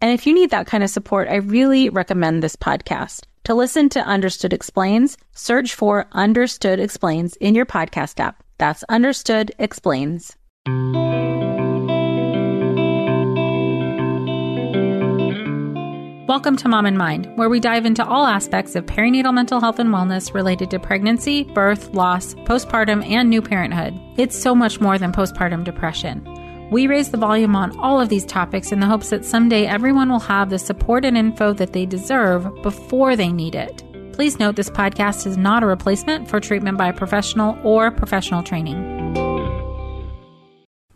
And if you need that kind of support, I really recommend this podcast. To listen to Understood Explains, search for Understood Explains in your podcast app. That's Understood Explains. Welcome to Mom and Mind, where we dive into all aspects of perinatal mental health and wellness related to pregnancy, birth, loss, postpartum, and new parenthood. It's so much more than postpartum depression. We raise the volume on all of these topics in the hopes that someday everyone will have the support and info that they deserve before they need it. Please note this podcast is not a replacement for treatment by a professional or professional training.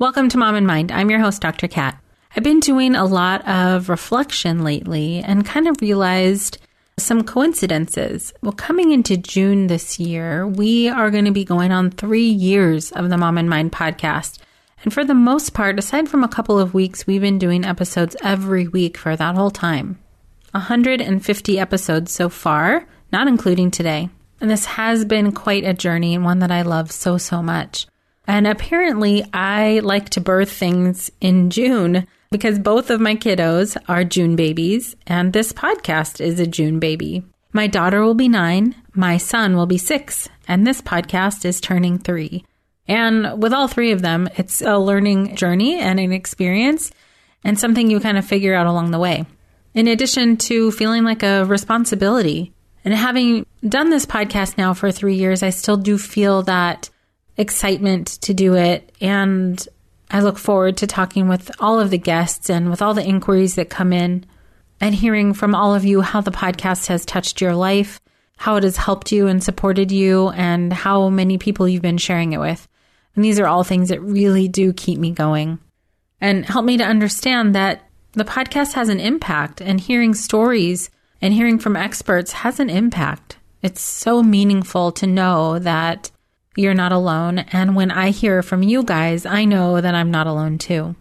Welcome to Mom and Mind. I'm your host, Dr. Kat. I've been doing a lot of reflection lately and kind of realized some coincidences. Well, coming into June this year, we are going to be going on three years of the Mom and Mind podcast. And for the most part, aside from a couple of weeks, we've been doing episodes every week for that whole time. 150 episodes so far, not including today. And this has been quite a journey and one that I love so, so much. And apparently, I like to birth things in June because both of my kiddos are June babies, and this podcast is a June baby. My daughter will be nine, my son will be six, and this podcast is turning three. And with all three of them, it's a learning journey and an experience and something you kind of figure out along the way. In addition to feeling like a responsibility and having done this podcast now for three years, I still do feel that excitement to do it. And I look forward to talking with all of the guests and with all the inquiries that come in and hearing from all of you how the podcast has touched your life, how it has helped you and supported you, and how many people you've been sharing it with. And these are all things that really do keep me going and help me to understand that the podcast has an impact and hearing stories and hearing from experts has an impact. It's so meaningful to know that you're not alone. And when I hear from you guys, I know that I'm not alone too.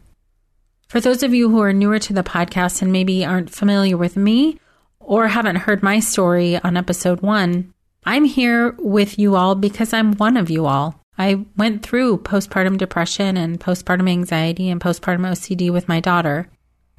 For those of you who are newer to the podcast and maybe aren't familiar with me or haven't heard my story on episode one, I'm here with you all because I'm one of you all. I went through postpartum depression and postpartum anxiety and postpartum OCD with my daughter,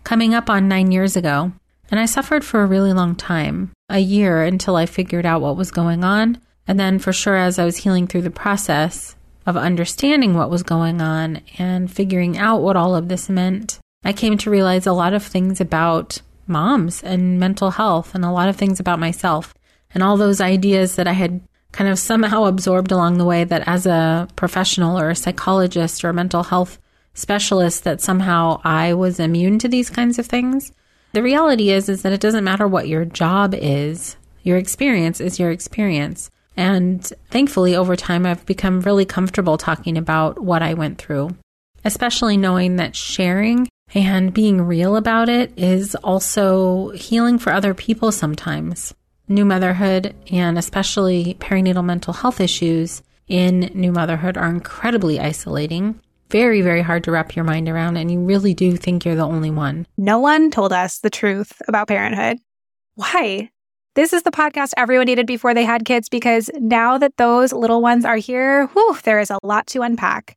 coming up on nine years ago. And I suffered for a really long time, a year until I figured out what was going on. And then, for sure, as I was healing through the process of understanding what was going on and figuring out what all of this meant, I came to realize a lot of things about moms and mental health and a lot of things about myself. And all those ideas that I had kind of somehow absorbed along the way that as a professional or a psychologist or a mental health specialist that somehow I was immune to these kinds of things. The reality is is that it doesn't matter what your job is. Your experience is your experience. And thankfully over time I've become really comfortable talking about what I went through, especially knowing that sharing and being real about it is also healing for other people sometimes new motherhood and especially perinatal mental health issues in new motherhood are incredibly isolating. Very, very hard to wrap your mind around, and you really do think you're the only one. No one told us the truth about parenthood. Why? This is the podcast everyone needed before they had kids because now that those little ones are here, whew, there is a lot to unpack.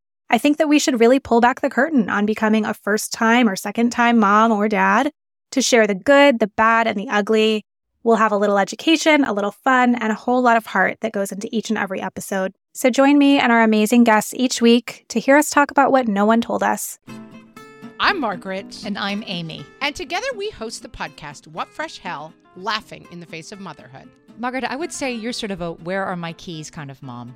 I think that we should really pull back the curtain on becoming a first time or second time mom or dad to share the good, the bad, and the ugly. We'll have a little education, a little fun, and a whole lot of heart that goes into each and every episode. So join me and our amazing guests each week to hear us talk about what no one told us. I'm Margaret. And I'm Amy. And together we host the podcast, What Fresh Hell Laughing in the Face of Motherhood. Margaret, I would say you're sort of a where are my keys kind of mom.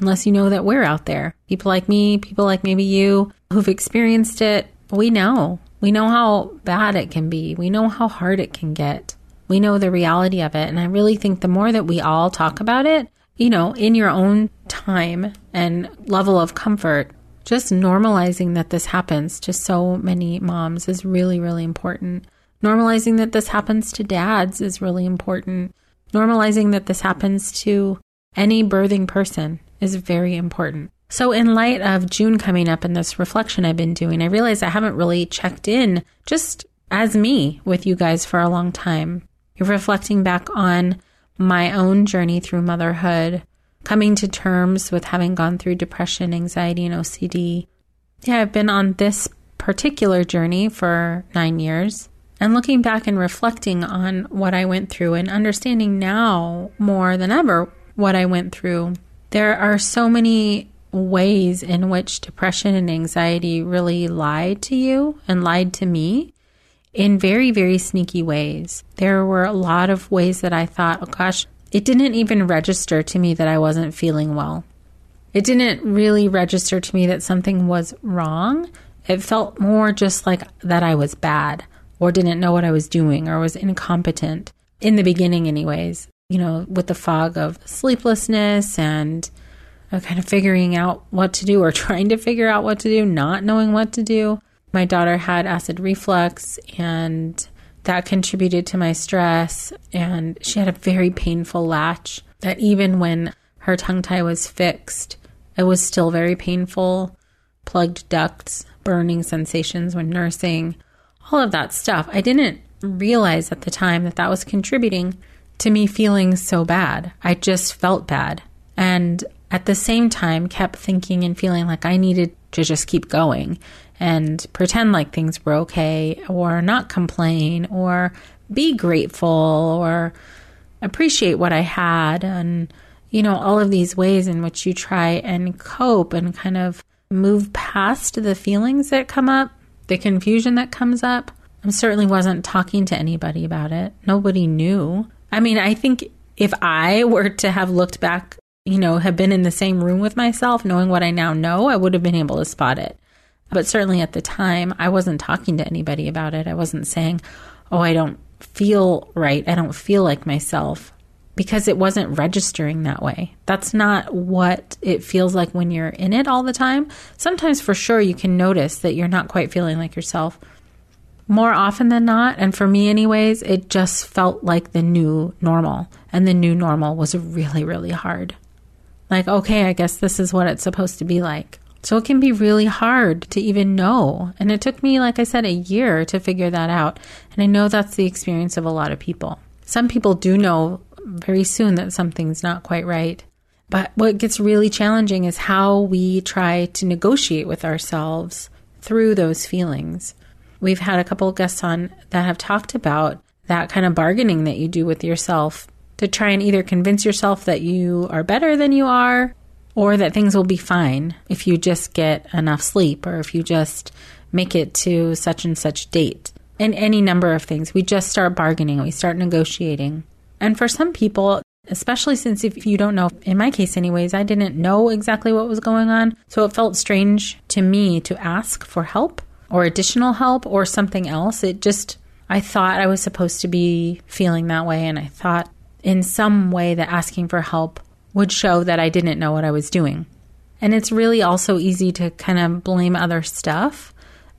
unless you know that we're out there. People like me, people like maybe you who've experienced it, we know. We know how bad it can be. We know how hard it can get. We know the reality of it. And I really think the more that we all talk about it, you know, in your own time and level of comfort, just normalizing that this happens to so many moms is really, really important. Normalizing that this happens to dads is really important. Normalizing that this happens to any birthing person is very important. So, in light of June coming up and this reflection I've been doing, I realize I haven't really checked in just as me with you guys for a long time. You're reflecting back on my own journey through motherhood, coming to terms with having gone through depression, anxiety, and OCD. Yeah, I've been on this particular journey for nine years. And looking back and reflecting on what I went through and understanding now more than ever what I went through, there are so many ways in which depression and anxiety really lied to you and lied to me in very, very sneaky ways. There were a lot of ways that I thought, oh gosh, it didn't even register to me that I wasn't feeling well. It didn't really register to me that something was wrong. It felt more just like that I was bad or didn't know what I was doing or was incompetent in the beginning, anyways. You know, with the fog of sleeplessness and uh, kind of figuring out what to do or trying to figure out what to do, not knowing what to do. My daughter had acid reflux and that contributed to my stress. And she had a very painful latch that even when her tongue tie was fixed, it was still very painful. Plugged ducts, burning sensations when nursing, all of that stuff. I didn't realize at the time that that was contributing to me feeling so bad. I just felt bad. And at the same time, kept thinking and feeling like I needed to just keep going and pretend like things were okay or not complain or be grateful or appreciate what I had. And, you know, all of these ways in which you try and cope and kind of move past the feelings that come up, the confusion that comes up. I certainly wasn't talking to anybody about it. Nobody knew. I mean, I think if I were to have looked back, you know, have been in the same room with myself, knowing what I now know, I would have been able to spot it. But certainly at the time, I wasn't talking to anybody about it. I wasn't saying, oh, I don't feel right. I don't feel like myself because it wasn't registering that way. That's not what it feels like when you're in it all the time. Sometimes, for sure, you can notice that you're not quite feeling like yourself. More often than not, and for me, anyways, it just felt like the new normal. And the new normal was really, really hard. Like, okay, I guess this is what it's supposed to be like. So it can be really hard to even know. And it took me, like I said, a year to figure that out. And I know that's the experience of a lot of people. Some people do know very soon that something's not quite right. But what gets really challenging is how we try to negotiate with ourselves through those feelings. We've had a couple of guests on that have talked about that kind of bargaining that you do with yourself to try and either convince yourself that you are better than you are or that things will be fine if you just get enough sleep or if you just make it to such and such date. And any number of things. We just start bargaining, we start negotiating. And for some people, especially since if you don't know, in my case, anyways, I didn't know exactly what was going on. So it felt strange to me to ask for help or additional help or something else. It just, I thought I was supposed to be feeling that way. And I thought in some way that asking for help would show that I didn't know what I was doing. And it's really also easy to kind of blame other stuff.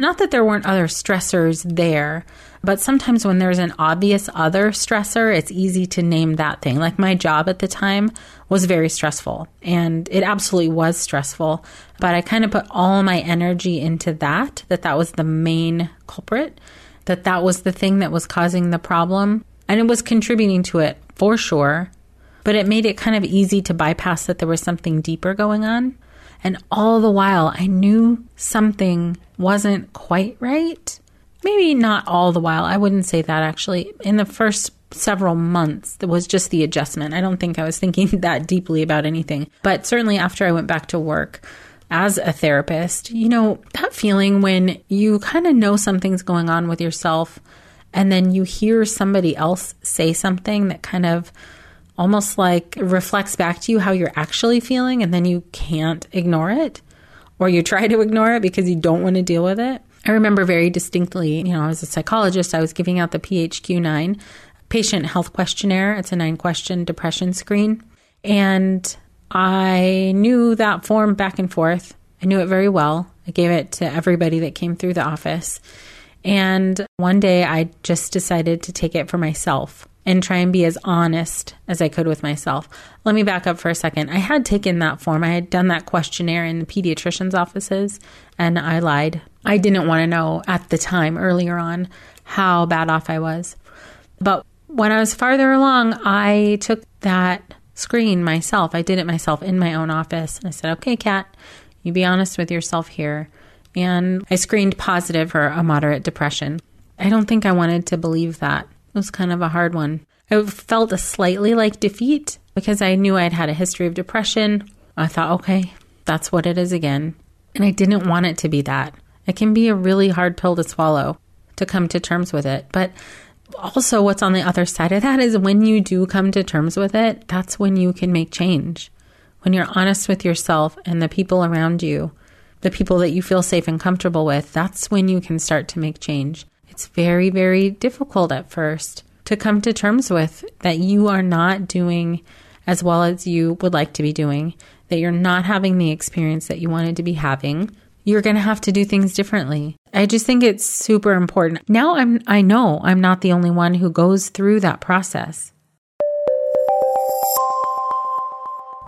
Not that there weren't other stressors there, but sometimes when there's an obvious other stressor, it's easy to name that thing. Like my job at the time was very stressful, and it absolutely was stressful. But I kind of put all my energy into that, that that was the main culprit, that that was the thing that was causing the problem. And it was contributing to it for sure. But it made it kind of easy to bypass that there was something deeper going on. And all the while, I knew something wasn't quite right maybe not all the while. I wouldn't say that actually. In the first several months, there was just the adjustment. I don't think I was thinking that deeply about anything. But certainly after I went back to work, as a therapist, you know, that feeling when you kind of know something's going on with yourself and then you hear somebody else say something that kind of almost like reflects back to you how you're actually feeling and then you can't ignore it or you try to ignore it because you don't want to deal with it. I remember very distinctly, you know, as a psychologist, I was giving out the PHQ 9 patient health questionnaire. It's a nine question depression screen. And I knew that form back and forth. I knew it very well. I gave it to everybody that came through the office. And one day I just decided to take it for myself and try and be as honest as I could with myself. Let me back up for a second. I had taken that form, I had done that questionnaire in the pediatrician's offices, and I lied. I didn't want to know at the time, earlier on, how bad off I was. But when I was farther along, I took that screen myself. I did it myself in my own office. And I said, okay, Kat, you be honest with yourself here. And I screened positive for a moderate depression. I don't think I wanted to believe that. It was kind of a hard one. I felt a slightly like defeat because I knew I'd had a history of depression. I thought, okay, that's what it is again. And I didn't want it to be that. It can be a really hard pill to swallow to come to terms with it. But also, what's on the other side of that is when you do come to terms with it, that's when you can make change. When you're honest with yourself and the people around you, the people that you feel safe and comfortable with, that's when you can start to make change. It's very, very difficult at first to come to terms with that you are not doing as well as you would like to be doing, that you're not having the experience that you wanted to be having, you're going to have to do things differently. I just think it's super important. Now I'm I know I'm not the only one who goes through that process.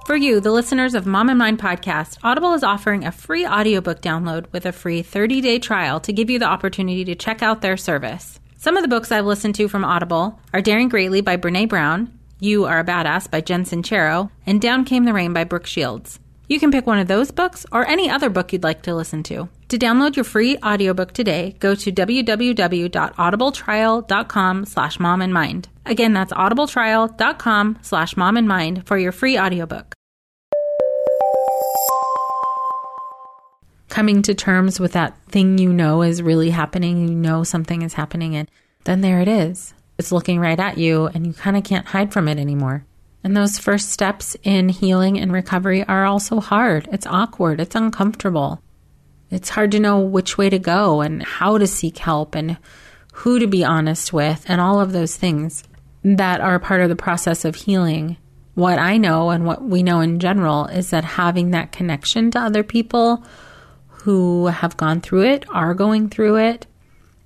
For you, the listeners of Mom and Mind podcast, Audible is offering a free audiobook download with a free 30-day trial to give you the opportunity to check out their service. Some of the books I've listened to from Audible are Daring Greatly by Brene Brown, You Are a Badass by Jen Sincero, and Down Came the Rain by Brooke Shields. You can pick one of those books or any other book you'd like to listen to. To download your free audiobook today, go to www.audibletrial.com slash mom and mind. Again, that's audibletrial.com slash mom and mind for your free audiobook. Coming to terms with that thing you know is really happening, you know something is happening, and then there it is. It's looking right at you, and you kind of can't hide from it anymore. And those first steps in healing and recovery are also hard. It's awkward, it's uncomfortable. It's hard to know which way to go and how to seek help and who to be honest with and all of those things that are part of the process of healing. What I know and what we know in general is that having that connection to other people who have gone through it, are going through it,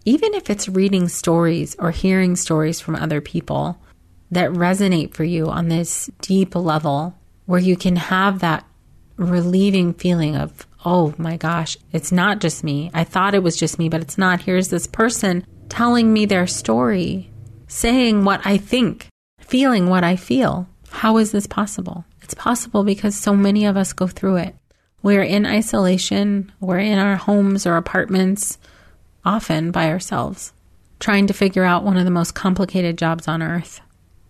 even if it's reading stories or hearing stories from other people, that resonate for you on this deep level where you can have that relieving feeling of, oh my gosh, it's not just me. I thought it was just me, but it's not. Here's this person telling me their story, saying what I think, feeling what I feel. How is this possible? It's possible because so many of us go through it. We're in isolation, we're in our homes or apartments, often by ourselves, trying to figure out one of the most complicated jobs on earth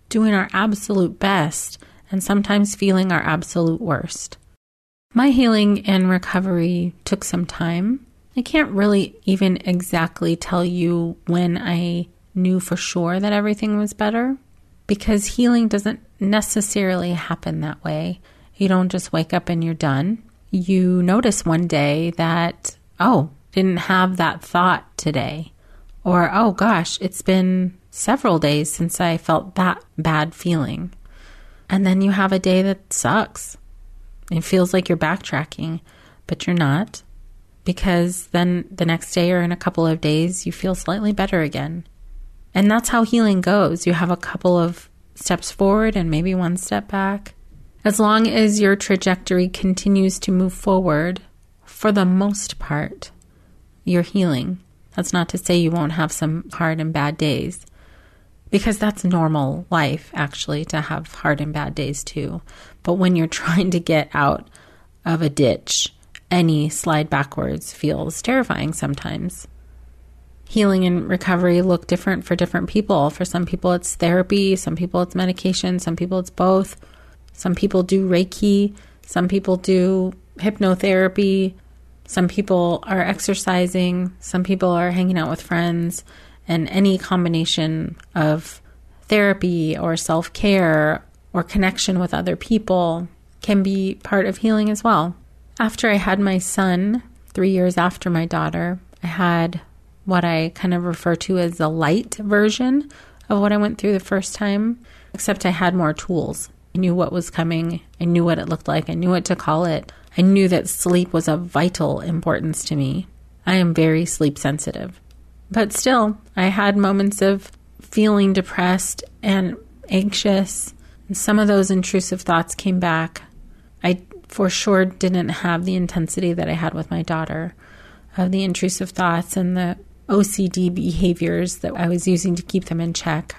doing our absolute best, and sometimes feeling our absolute worst. My healing and recovery took some time. I can't really even exactly tell you when I knew for sure that everything was better because healing doesn't necessarily happen that way. You don't just wake up and you're done. You notice one day that, oh, didn't have that thought today. Or, oh gosh, it's been several days since I felt that bad feeling. And then you have a day that sucks. It feels like you're backtracking, but you're not because then the next day or in a couple of days you feel slightly better again. And that's how healing goes. You have a couple of steps forward and maybe one step back. As long as your trajectory continues to move forward, for the most part, you're healing. That's not to say you won't have some hard and bad days, because that's normal life, actually, to have hard and bad days too. But when you're trying to get out of a ditch, any slide backwards feels terrifying sometimes healing and recovery look different for different people. For some people, it's therapy, some people, it's medication, some people, it's both. Some people do Reiki, some people do hypnotherapy, some people are exercising, some people are hanging out with friends, and any combination of therapy or self care or connection with other people can be part of healing as well. After I had my son, three years after my daughter, I had what I kind of refer to as the light version of what I went through the first time, except I had more tools. Knew what was coming, I knew what it looked like, I knew what to call it. I knew that sleep was of vital importance to me. I am very sleep sensitive. But still, I had moments of feeling depressed and anxious. And some of those intrusive thoughts came back. I for sure didn't have the intensity that I had with my daughter of the intrusive thoughts and the OCD behaviors that I was using to keep them in check.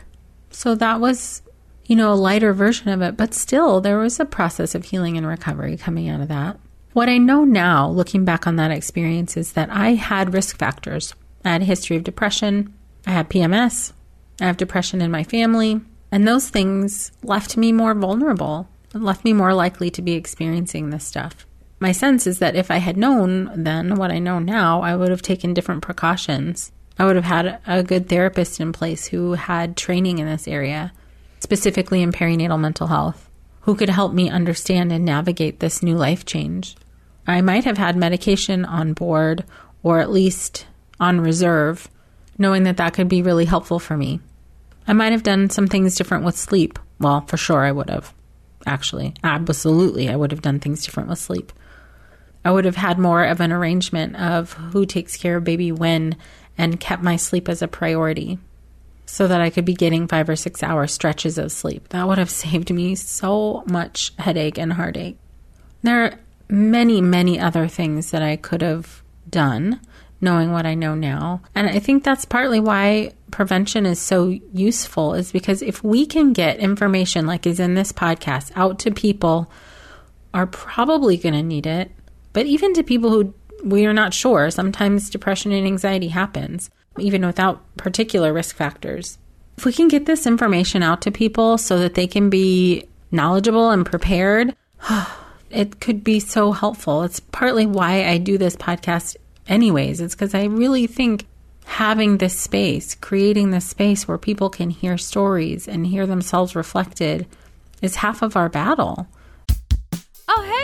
So that was, you know, a lighter version of it, but still there was a process of healing and recovery coming out of that. What I know now, looking back on that experience, is that I had risk factors. I had a history of depression, I had PMS, I have depression in my family, and those things left me more vulnerable, and left me more likely to be experiencing this stuff my sense is that if I had known then what I know now, I would have taken different precautions. I would have had a good therapist in place who had training in this area, specifically in perinatal mental health, who could help me understand and navigate this new life change. I might have had medication on board or at least on reserve, knowing that that could be really helpful for me. I might have done some things different with sleep. Well, for sure I would have. Actually, absolutely, I would have done things different with sleep. I would have had more of an arrangement of who takes care of baby when and kept my sleep as a priority so that I could be getting five or six hour stretches of sleep. That would have saved me so much headache and heartache. There are many, many other things that I could have done knowing what I know now. And I think that's partly why prevention is so useful is because if we can get information like is in this podcast out to people are probably going to need it but even to people who we are not sure, sometimes depression and anxiety happens, even without particular risk factors. If we can get this information out to people so that they can be knowledgeable and prepared, it could be so helpful. It's partly why I do this podcast, anyways. It's because I really think having this space, creating this space where people can hear stories and hear themselves reflected, is half of our battle.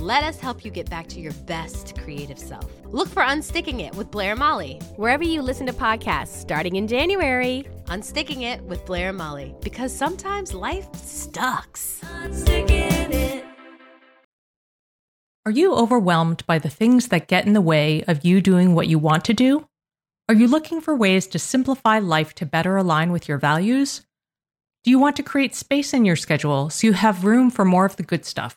Let us help you get back to your best creative self. Look for Unsticking It with Blair and Molly. Wherever you listen to podcasts, starting in January. Unsticking It with Blair and Molly. Because sometimes life sucks. Are you overwhelmed by the things that get in the way of you doing what you want to do? Are you looking for ways to simplify life to better align with your values? Do you want to create space in your schedule so you have room for more of the good stuff?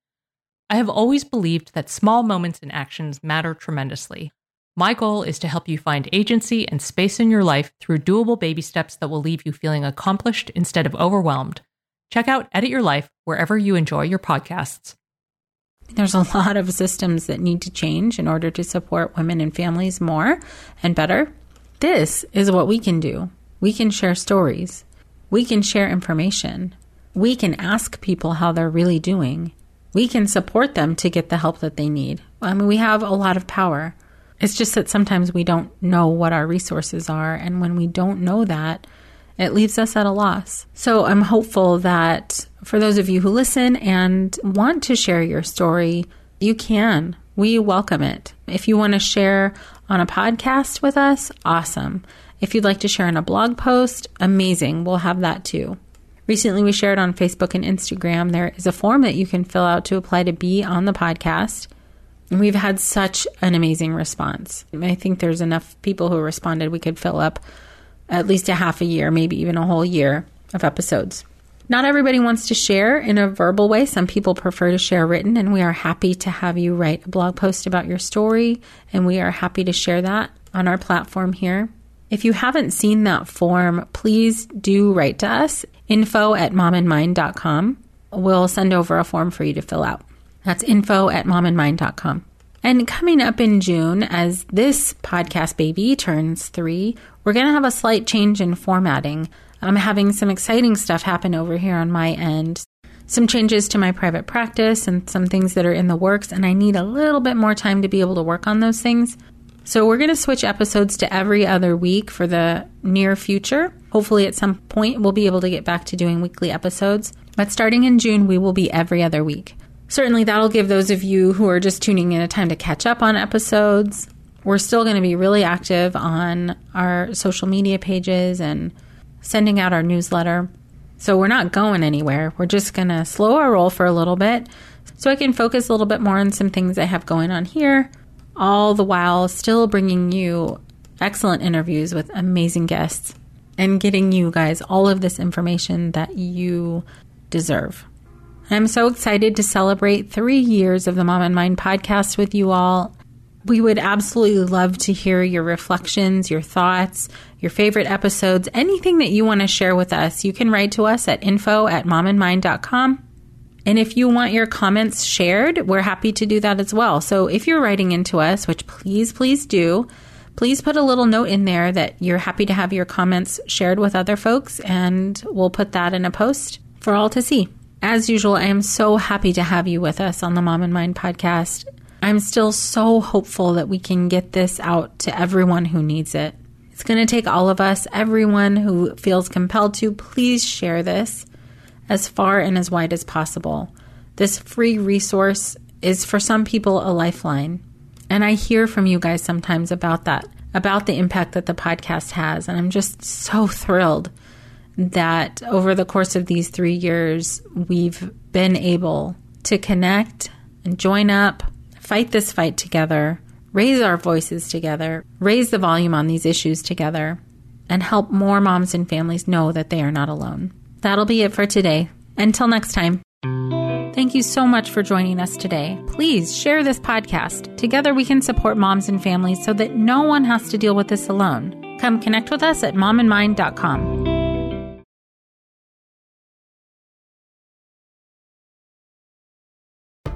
I have always believed that small moments and actions matter tremendously. My goal is to help you find agency and space in your life through doable baby steps that will leave you feeling accomplished instead of overwhelmed. Check out Edit Your Life wherever you enjoy your podcasts. There's a lot of systems that need to change in order to support women and families more and better. This is what we can do. We can share stories. We can share information. We can ask people how they're really doing. We can support them to get the help that they need. I mean, we have a lot of power. It's just that sometimes we don't know what our resources are. And when we don't know that, it leaves us at a loss. So I'm hopeful that for those of you who listen and want to share your story, you can. We welcome it. If you want to share on a podcast with us, awesome. If you'd like to share in a blog post, amazing. We'll have that too. Recently, we shared on Facebook and Instagram. There is a form that you can fill out to apply to be on the podcast. And we've had such an amazing response. I think there's enough people who responded we could fill up at least a half a year, maybe even a whole year of episodes. Not everybody wants to share in a verbal way. Some people prefer to share written, and we are happy to have you write a blog post about your story, and we are happy to share that on our platform here. If you haven't seen that form, please do write to us info at momandmind.com. We'll send over a form for you to fill out. That's info at momandmind.com. And coming up in June, as this podcast baby turns three, we're going to have a slight change in formatting. I'm having some exciting stuff happen over here on my end. Some changes to my private practice and some things that are in the works, and I need a little bit more time to be able to work on those things. So, we're going to switch episodes to every other week for the near future. Hopefully, at some point, we'll be able to get back to doing weekly episodes. But starting in June, we will be every other week. Certainly, that'll give those of you who are just tuning in a time to catch up on episodes. We're still going to be really active on our social media pages and sending out our newsletter. So we're not going anywhere. We're just going to slow our roll for a little bit so I can focus a little bit more on some things I have going on here, all the while still bringing you excellent interviews with amazing guests and getting you guys all of this information that you deserve. I'm so excited to celebrate three years of the Mom and Mind podcast with you all. We would absolutely love to hear your reflections, your thoughts, your favorite episodes, anything that you want to share with us. You can write to us at info at momandmind.com. And if you want your comments shared, we're happy to do that as well. So if you're writing into us, which please, please do, please put a little note in there that you're happy to have your comments shared with other folks, and we'll put that in a post for all to see. As usual, I am so happy to have you with us on the Mom and Mind podcast. I'm still so hopeful that we can get this out to everyone who needs it. It's going to take all of us, everyone who feels compelled to, please share this as far and as wide as possible. This free resource is for some people a lifeline. And I hear from you guys sometimes about that, about the impact that the podcast has. And I'm just so thrilled that over the course of these three years, we've been able to connect and join up, fight this fight together, raise our voices together, raise the volume on these issues together, and help more moms and families know that they are not alone. That'll be it for today. Until next time. Thank you so much for joining us today. Please share this podcast. Together we can support moms and families so that no one has to deal with this alone. Come connect with us at momandmind.com.